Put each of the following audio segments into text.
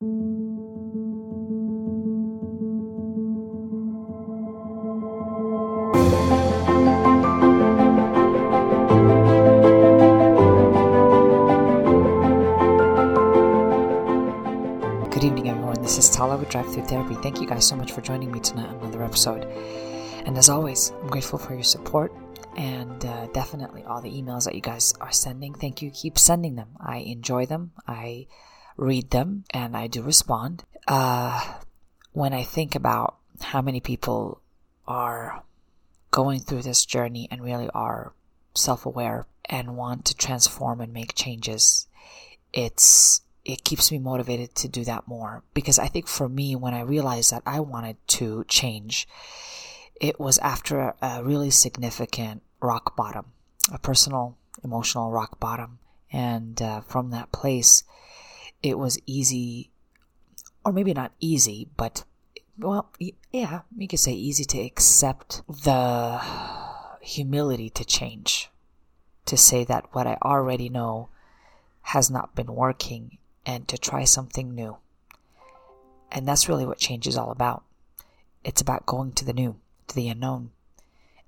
Good evening, everyone. This is Tala with Drive Through Therapy. Thank you guys so much for joining me tonight on another episode. And as always, I'm grateful for your support and uh, definitely all the emails that you guys are sending. Thank you. Keep sending them. I enjoy them. I read them and I do respond. Uh, when I think about how many people are going through this journey and really are self aware and want to transform and make changes, it's it keeps me motivated to do that more because I think for me, when I realized that I wanted to change, it was after a really significant rock bottom, a personal, emotional rock bottom. And uh, from that place, it was easy, or maybe not easy, but well, yeah, you could say easy to accept the humility to change, to say that what I already know has not been working and to try something new. And that's really what change is all about. It's about going to the new, to the unknown.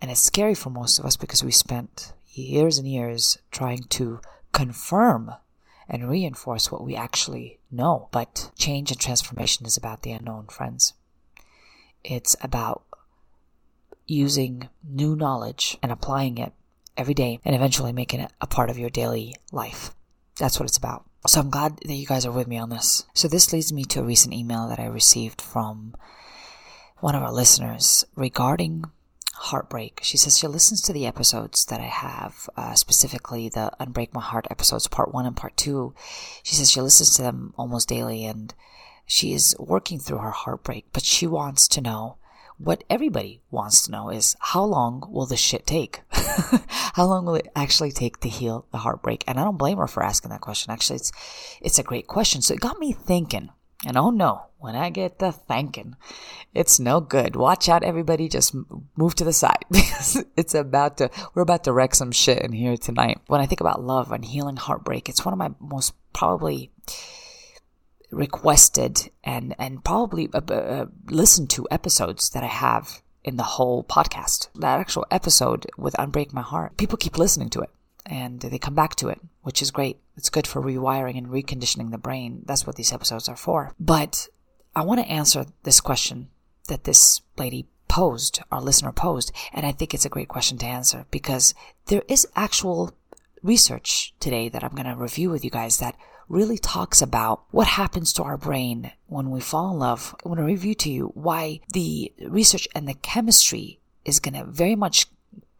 And it's scary for most of us because we spent years and years trying to confirm and reinforce what we actually know. But change and transformation is about the unknown, friends. It's about using new knowledge and applying it every day and eventually making it a part of your daily life. That's what it's about. So I'm glad that you guys are with me on this. So this leads me to a recent email that I received from one of our listeners regarding heartbreak. She says she listens to the episodes that I have, uh, specifically the Unbreak My Heart episodes, part one and part two. She says she listens to them almost daily and she is working through her heartbreak, but she wants to know what everybody wants to know is how long will this shit take? how long will it actually take to heal the heartbreak? And I don't blame her for asking that question. Actually, it's, it's a great question. So it got me thinking. And oh no, when I get the thanking, it's no good. Watch out, everybody. Just move to the side because it's about to, we're about to wreck some shit in here tonight. When I think about love and healing heartbreak, it's one of my most probably requested and and probably uh, uh, listened to episodes that I have in the whole podcast. That actual episode with Unbreak My Heart, people keep listening to it and they come back to it, which is great. It's good for rewiring and reconditioning the brain. That's what these episodes are for. But I want to answer this question that this lady posed, our listener posed, and I think it's a great question to answer because there is actual research today that I'm going to review with you guys that really talks about what happens to our brain when we fall in love. I want to review to you why the research and the chemistry is going to very much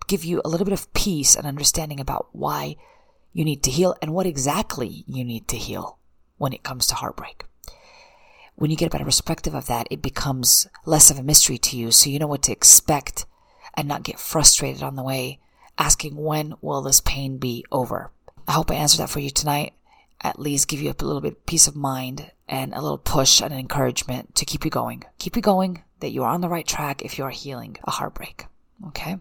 give you a little bit of peace and understanding about why you need to heal and what exactly you need to heal when it comes to heartbreak. When you get a better perspective of that, it becomes less of a mystery to you, so you know what to expect and not get frustrated on the way, asking when will this pain be over. I hope I answered that for you tonight at least give you a little bit of peace of mind and a little push and encouragement to keep you going. Keep you going that you are on the right track if you are healing a heartbreak. Okay.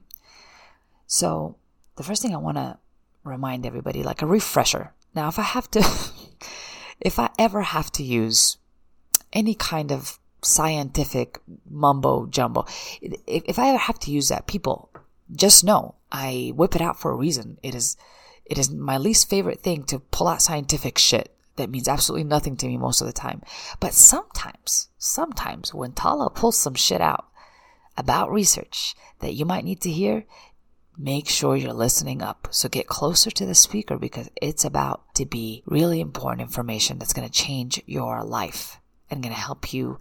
So the first thing I want to remind everybody, like a refresher. Now, if I have to, if I ever have to use any kind of scientific mumbo jumbo, if, I ever have to use that, people just know I whip it out for a reason. It is it is my least favorite thing to pull out scientific shit that means absolutely nothing to me most of the time. But sometimes, sometimes when Tala pulls some shit out about research that you might need to hear, make sure you're listening up. So get closer to the speaker because it's about to be really important information that's going to change your life and going to help you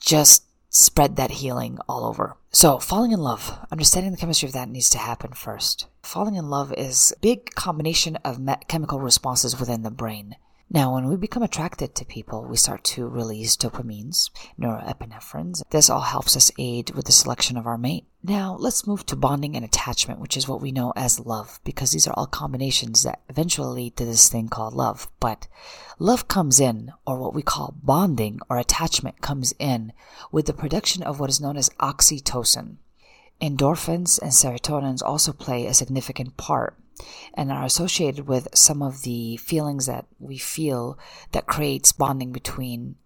just spread that healing all over. So, falling in love, understanding the chemistry of that needs to happen first. Falling in love is a big combination of chemical responses within the brain. Now, when we become attracted to people, we start to release dopamines, norepinephrines. This all helps us aid with the selection of our mate. Now, let's move to bonding and attachment, which is what we know as love, because these are all combinations that eventually lead to this thing called love. But love comes in, or what we call bonding or attachment comes in, with the production of what is known as oxytocin. Endorphins and serotonins also play a significant part and are associated with some of the feelings that we feel that creates bonding between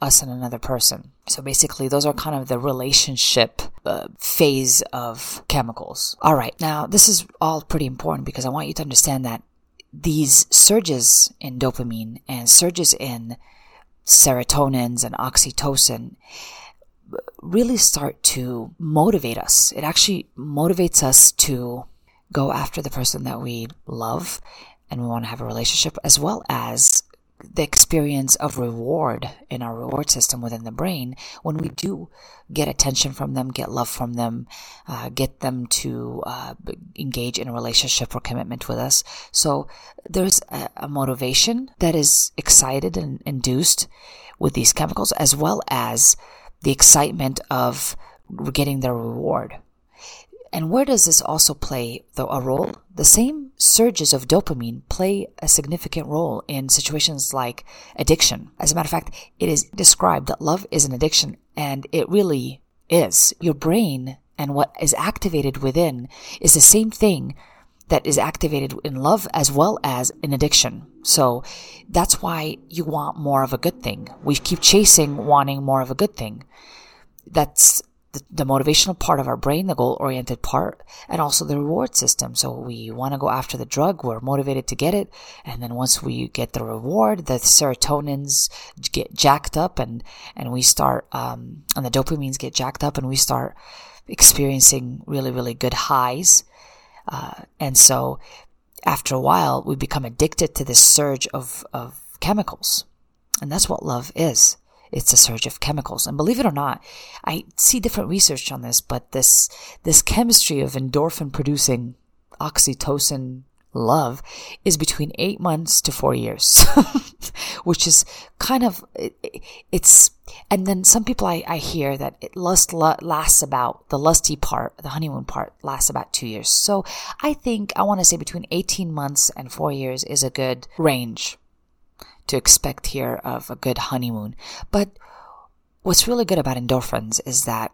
us and another person. So basically, those are kind of the relationship uh, phase of chemicals. All right. Now, this is all pretty important because I want you to understand that these surges in dopamine and surges in serotonins and oxytocin really start to motivate us. It actually motivates us to go after the person that we love and we want to have a relationship as well as the experience of reward in our reward system within the brain when we do get attention from them, get love from them, uh, get them to uh, engage in a relationship or commitment with us. So there's a, a motivation that is excited and induced with these chemicals as well as the excitement of getting their reward. And where does this also play the, a role? The same surges of dopamine play a significant role in situations like addiction. As a matter of fact, it is described that love is an addiction, and it really is. Your brain and what is activated within is the same thing that is activated in love as well as in addiction. So that's why you want more of a good thing. We keep chasing wanting more of a good thing. That's the, the motivational part of our brain, the goal oriented part, and also the reward system. So we want to go after the drug. We're motivated to get it. And then once we get the reward, the serotonins get jacked up and, and we start, um, and the dopamines get jacked up and we start experiencing really, really good highs. Uh, and so after a while, we become addicted to this surge of, of chemicals. And that's what love is. It's a surge of chemicals. And believe it or not, I see different research on this, but this, this chemistry of endorphin producing oxytocin love is between eight months to four years, which is kind of, it, it's, and then some people I, I hear that it lust lasts about, the lusty part, the honeymoon part lasts about two years. So I think I want to say between 18 months and four years is a good range to expect here of a good honeymoon. But what's really good about endorphins is that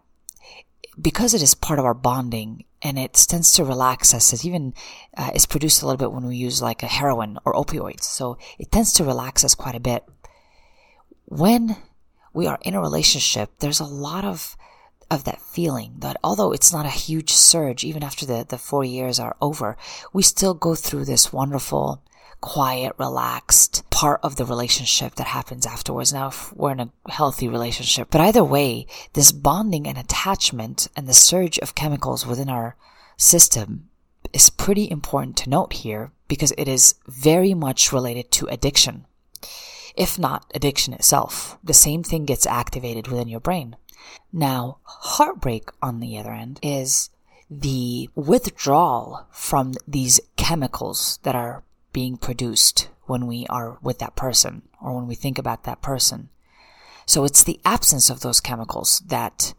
because it is part of our bonding and it tends to relax us, it even uh, is produced a little bit when we use like a heroin or opioids. So it tends to relax us quite a bit. When we are in a relationship, there's a lot of of that feeling that although it's not a huge surge, even after the, the four years are over, we still go through this wonderful quiet, relaxed part of the relationship that happens afterwards. Now, if we're in a healthy relationship, but either way, this bonding and attachment and the surge of chemicals within our system is pretty important to note here because it is very much related to addiction. If not addiction itself, the same thing gets activated within your brain. Now, heartbreak on the other end is the withdrawal from these chemicals that are being produced when we are with that person or when we think about that person. So it's the absence of those chemicals that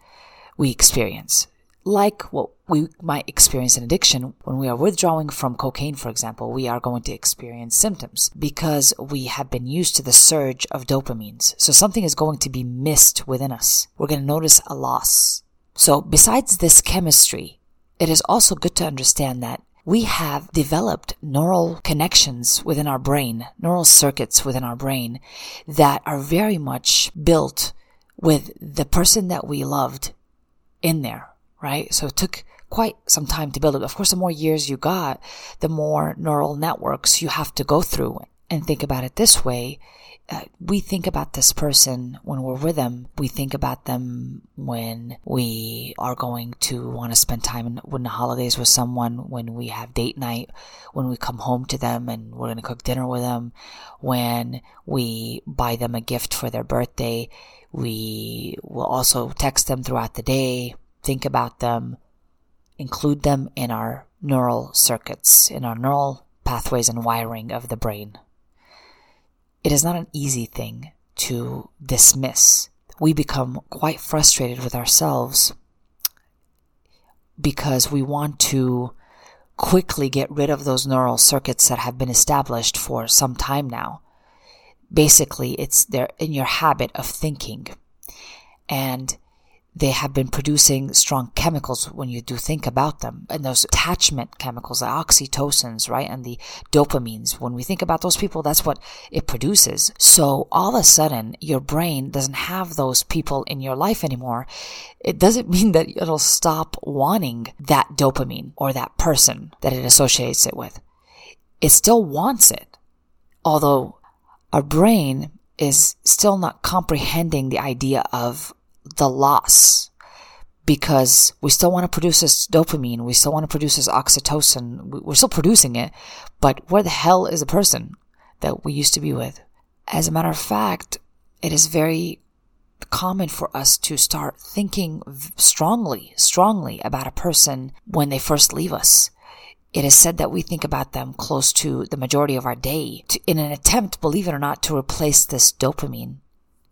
we experience. Like what we might experience in addiction, when we are withdrawing from cocaine, for example, we are going to experience symptoms because we have been used to the surge of dopamines. So something is going to be missed within us. We're going to notice a loss. So besides this chemistry, it is also good to understand that we have developed neural connections within our brain, neural circuits within our brain that are very much built with the person that we loved in there, right? So it took quite some time to build it. Of course, the more years you got, the more neural networks you have to go through and think about it this way uh, we think about this person when we're with them. We think about them when we are going to want to spend time in, when the holidays with someone, when we have date night, when we come home to them and we're going to cook dinner with them, when we buy them a gift for their birthday. We will also text them throughout the day, think about them, include them in our neural circuits, in our neural pathways and wiring of the brain. It is not an easy thing to dismiss. We become quite frustrated with ourselves because we want to quickly get rid of those neural circuits that have been established for some time now. Basically, it's there in your habit of thinking. And they have been producing strong chemicals when you do think about them. And those attachment chemicals, the oxytocins, right? And the dopamines. When we think about those people, that's what it produces. So all of a sudden, your brain doesn't have those people in your life anymore. It doesn't mean that it'll stop wanting that dopamine or that person that it associates it with. It still wants it. Although our brain is still not comprehending the idea of the loss because we still want to produce this dopamine. We still want to produce this oxytocin. We're still producing it, but where the hell is the person that we used to be with? As a matter of fact, it is very common for us to start thinking strongly, strongly about a person when they first leave us. It is said that we think about them close to the majority of our day to, in an attempt, believe it or not, to replace this dopamine.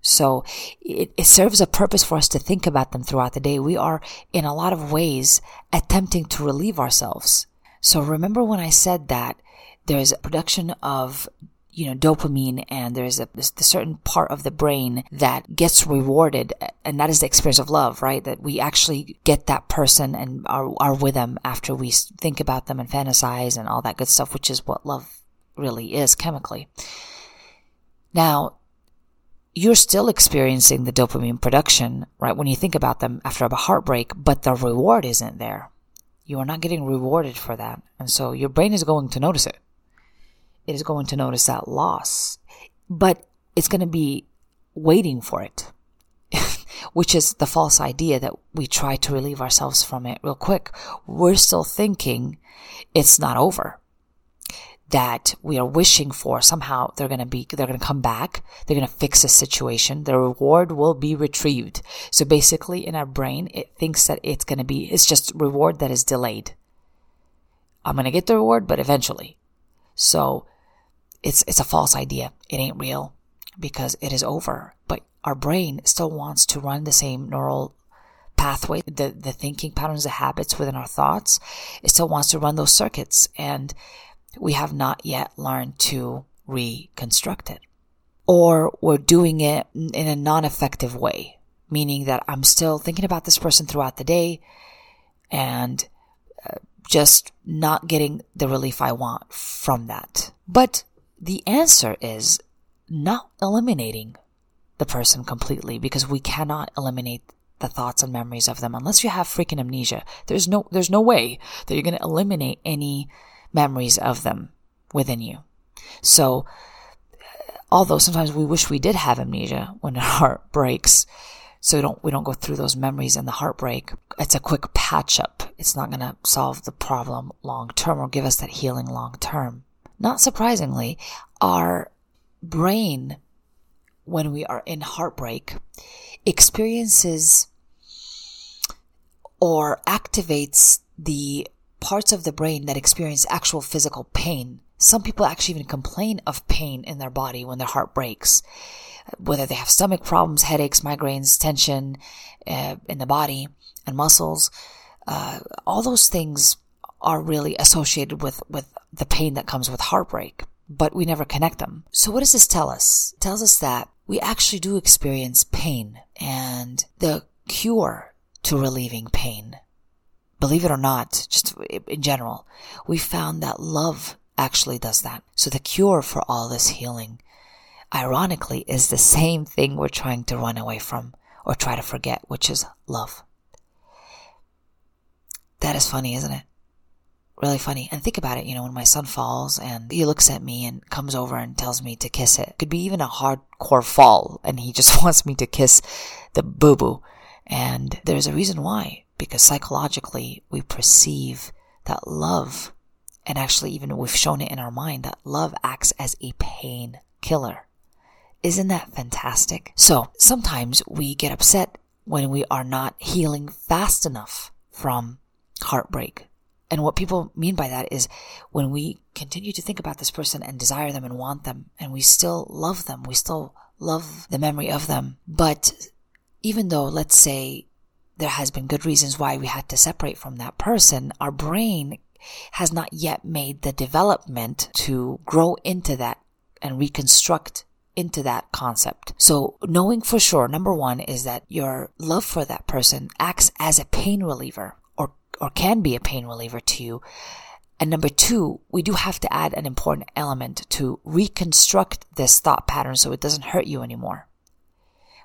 So it, it, serves a purpose for us to think about them throughout the day. We are in a lot of ways attempting to relieve ourselves. So remember when I said that there's a production of you know dopamine and there's a, a certain part of the brain that gets rewarded and that is the experience of love right that we actually get that person and are, are with them after we think about them and fantasize and all that good stuff which is what love really is chemically now you're still experiencing the dopamine production, right? When you think about them after a heartbreak, but the reward isn't there. You are not getting rewarded for that. And so your brain is going to notice it. It is going to notice that loss, but it's going to be waiting for it, which is the false idea that we try to relieve ourselves from it real quick. We're still thinking it's not over that we are wishing for somehow they're going to be they're going to come back. They're going to fix the situation. The reward will be retrieved. So basically in our brain it thinks that it's going to be it's just reward that is delayed. I'm going to get the reward but eventually. So it's it's a false idea. It ain't real because it is over. But our brain still wants to run the same neural pathway the the thinking patterns the habits within our thoughts. It still wants to run those circuits. And we have not yet learned to reconstruct it. Or we're doing it in a non effective way, meaning that I'm still thinking about this person throughout the day and uh, just not getting the relief I want from that. But the answer is not eliminating the person completely because we cannot eliminate the thoughts and memories of them unless you have freaking amnesia. There's no, there's no way that you're going to eliminate any memories of them within you. So, although sometimes we wish we did have amnesia when our heart breaks, so we don't we don't go through those memories and the heartbreak. It's a quick patch up. It's not going to solve the problem long term or give us that healing long term. Not surprisingly, our brain when we are in heartbreak experiences or activates the parts of the brain that experience actual physical pain. Some people actually even complain of pain in their body when their heart breaks, whether they have stomach problems, headaches, migraines, tension uh, in the body and muscles. Uh, all those things are really associated with, with the pain that comes with heartbreak, but we never connect them. So what does this tell us? It tells us that we actually do experience pain and the cure to relieving pain believe it or not, just in general, we found that love actually does that. So the cure for all this healing, ironically, is the same thing we're trying to run away from or try to forget, which is love. That is funny, isn't it? Really funny. And think about it, you know, when my son falls and he looks at me and comes over and tells me to kiss it. it could be even a hardcore fall and he just wants me to kiss the boo boo. And there's a reason why because psychologically we perceive that love, and actually even we've shown it in our mind, that love acts as a pain killer. Isn't that fantastic? So sometimes we get upset when we are not healing fast enough from heartbreak. And what people mean by that is when we continue to think about this person and desire them and want them, and we still love them, we still love the memory of them. But even though, let's say, there has been good reasons why we had to separate from that person, our brain has not yet made the development to grow into that and reconstruct into that concept. So knowing for sure, number one is that your love for that person acts as a pain reliever or, or can be a pain reliever to you. And number two, we do have to add an important element to reconstruct this thought pattern so it doesn't hurt you anymore.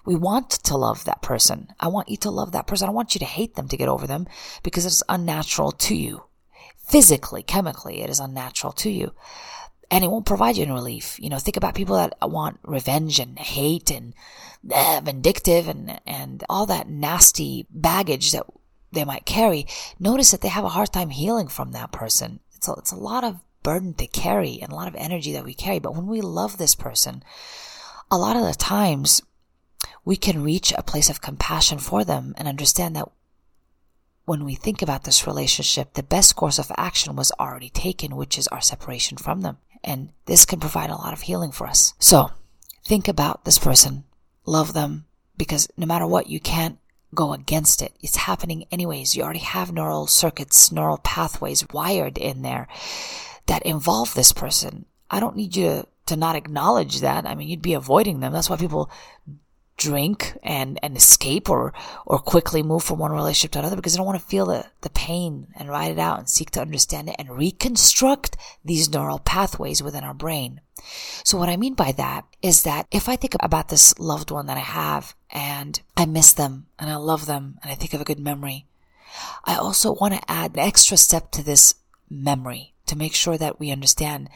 We want to love that person. I want you to love that person. I want you to hate them to get over them because it's unnatural to you. Physically, chemically, it is unnatural to you and it won't provide you any relief. You know, think about people that want revenge and hate and uh, vindictive and, and all that nasty baggage that they might carry. Notice that they have a hard time healing from that person. It's a, it's a lot of burden to carry and a lot of energy that we carry. But when we love this person, a lot of the times we can reach a place of compassion for them and understand that when we think about this relationship, the best course of action was already taken, which is our separation from them. And this can provide a lot of healing for us. So think about this person, love them, because no matter what, you can't go against it. It's happening anyways. You already have neural circuits, neural pathways wired in there that involve this person. I don't need you to, to not acknowledge that. I mean, you'd be avoiding them. That's why people drink and, and escape or, or quickly move from one relationship to another because they don't want to feel the, the pain and ride it out and seek to understand it and reconstruct these neural pathways within our brain. So what I mean by that is that if I think about this loved one that I have and I miss them and I love them and I think of a good memory, I also want to add an extra step to this memory to make sure that we understand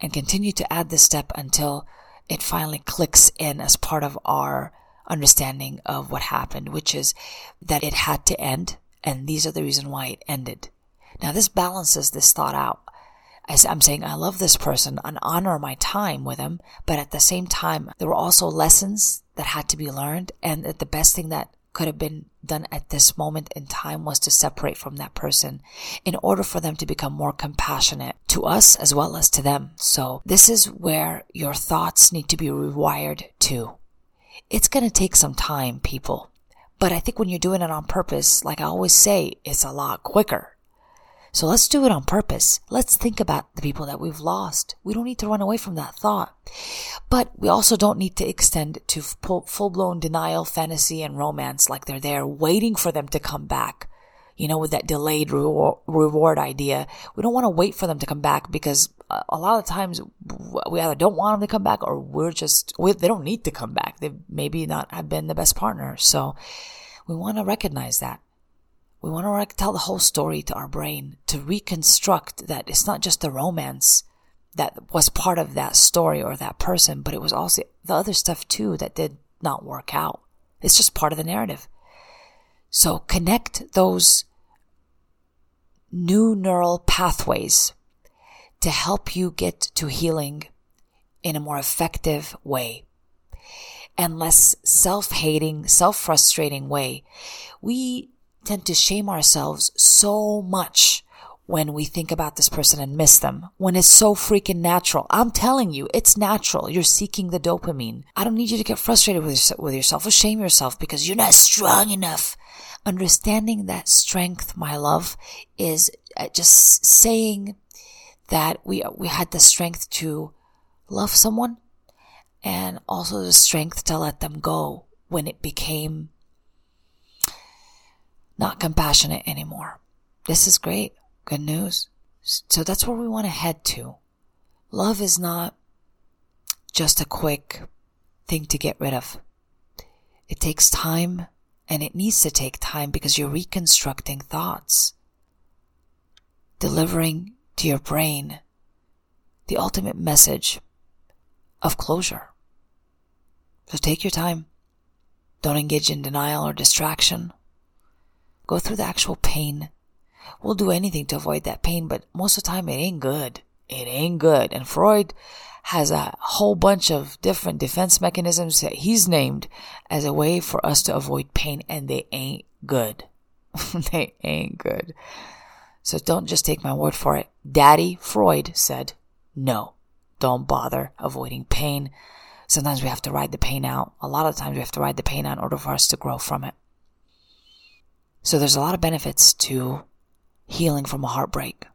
and continue to add this step until it finally clicks in as part of our understanding of what happened, which is that it had to end, and these are the reason why it ended. Now, this balances this thought out. As I'm saying, I love this person and honor my time with him, but at the same time, there were also lessons that had to be learned, and that the best thing that could have been done at this moment in time was to separate from that person in order for them to become more compassionate to us as well as to them. So this is where your thoughts need to be rewired to. It's going to take some time, people. But I think when you're doing it on purpose, like I always say, it's a lot quicker. So let's do it on purpose. Let's think about the people that we've lost. We don't need to run away from that thought. But we also don't need to extend to full blown denial, fantasy, and romance like they're there waiting for them to come back. You know, with that delayed reward idea. We don't want to wait for them to come back because a lot of times we either don't want them to come back or we're just, we, they don't need to come back. They maybe not have been the best partner. So we want to recognize that. We want to tell the whole story to our brain to reconstruct that it's not just the romance that was part of that story or that person, but it was also the other stuff too that did not work out. It's just part of the narrative. So connect those new neural pathways to help you get to healing in a more effective way and less self-hating, self-frustrating way. We tend to shame ourselves so much when we think about this person and miss them, when it's so freaking natural. I'm telling you, it's natural. You're seeking the dopamine. I don't need you to get frustrated with, with yourself or shame yourself because you're not strong enough. Understanding that strength, my love, is uh, just saying that we, we had the strength to love someone and also the strength to let them go when it became not compassionate anymore. This is great. Good news. So that's where we want to head to. Love is not just a quick thing to get rid of. It takes time and it needs to take time because you're reconstructing thoughts, delivering to your brain the ultimate message of closure. So take your time. Don't engage in denial or distraction go through the actual pain. We'll do anything to avoid that pain, but most of the time it ain't good. It ain't good. And Freud has a whole bunch of different defense mechanisms that he's named as a way for us to avoid pain, and they ain't good. they ain't good. So don't just take my word for it. Daddy Freud said, no, don't bother avoiding pain. Sometimes we have to ride the pain out. A lot of times we have to ride the pain out in order for us to grow from it. So there's a lot of benefits to healing from a heartbreak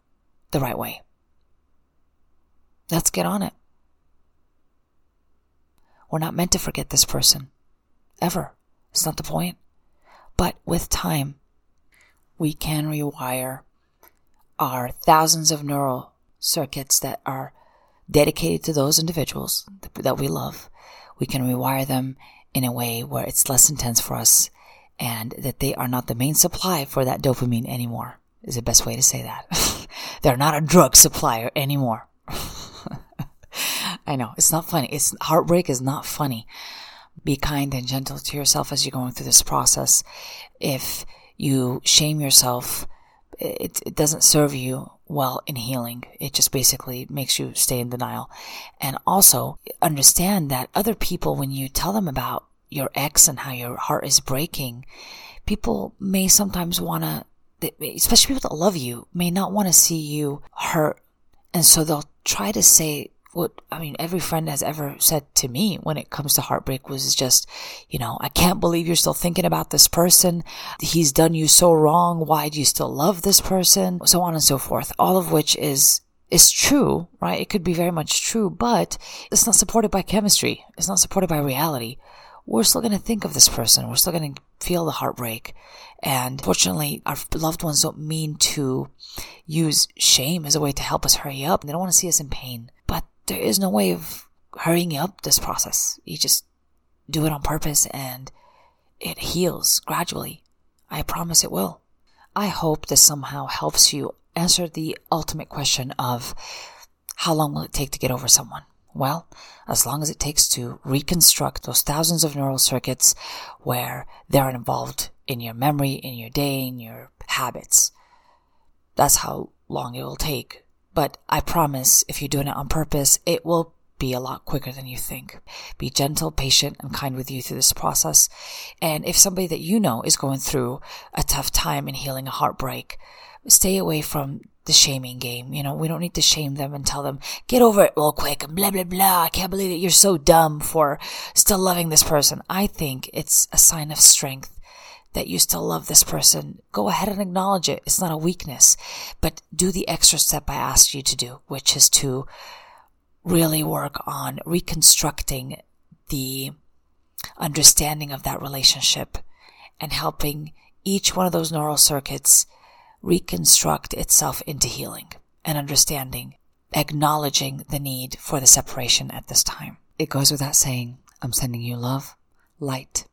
the right way. Let's get on it. We're not meant to forget this person. Ever. It's not the point. But with time, we can rewire our thousands of neural circuits that are dedicated to those individuals that we love. We can rewire them in a way where it's less intense for us and that they are not the main supply for that dopamine anymore is the best way to say that. They're not a drug supplier anymore. I know it's not funny. It's heartbreak is not funny. Be kind and gentle to yourself as you're going through this process. If you shame yourself, it, it doesn't serve you well in healing. It just basically makes you stay in denial. And also understand that other people, when you tell them about your ex and how your heart is breaking, people may sometimes want to, especially people that love you, may not want to see you hurt. And so they'll try to say what I mean, every friend has ever said to me when it comes to heartbreak was just, you know, I can't believe you're still thinking about this person. He's done you so wrong. Why do you still love this person? So on and so forth. All of which is is true, right? It could be very much true, but it's not supported by chemistry. It's not supported by reality. We're still going to think of this person. We're still going to feel the heartbreak. And fortunately, our loved ones don't mean to use shame as a way to help us hurry up. They don't want to see us in pain. But there is no way of hurrying up this process. You just do it on purpose and it heals gradually. I promise it will. I hope this somehow helps you answer the ultimate question of how long will it take to get over someone? Well, as long as it takes to reconstruct those thousands of neural circuits where they're involved in your memory, in your day, in your habits. That's how long it will take but I promise if you're doing it on purpose, it will be a lot quicker than you think. Be gentle, patient, and kind with you through this process. And if somebody that you know is going through a tough time in healing a heartbreak, stay away from the shaming game. You know, we don't need to shame them and tell them, get over it real quick and blah, blah, blah. I can't believe that you're so dumb for still loving this person. I think it's a sign of strength that you still love this person, go ahead and acknowledge it. It's not a weakness, but do the extra step I asked you to do, which is to really work on reconstructing the understanding of that relationship and helping each one of those neural circuits reconstruct itself into healing and understanding, acknowledging the need for the separation at this time. It goes without saying, I'm sending you love, light,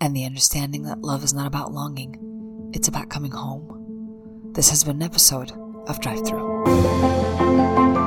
and the understanding that love is not about longing, it's about coming home. This has been an episode of Drive Through.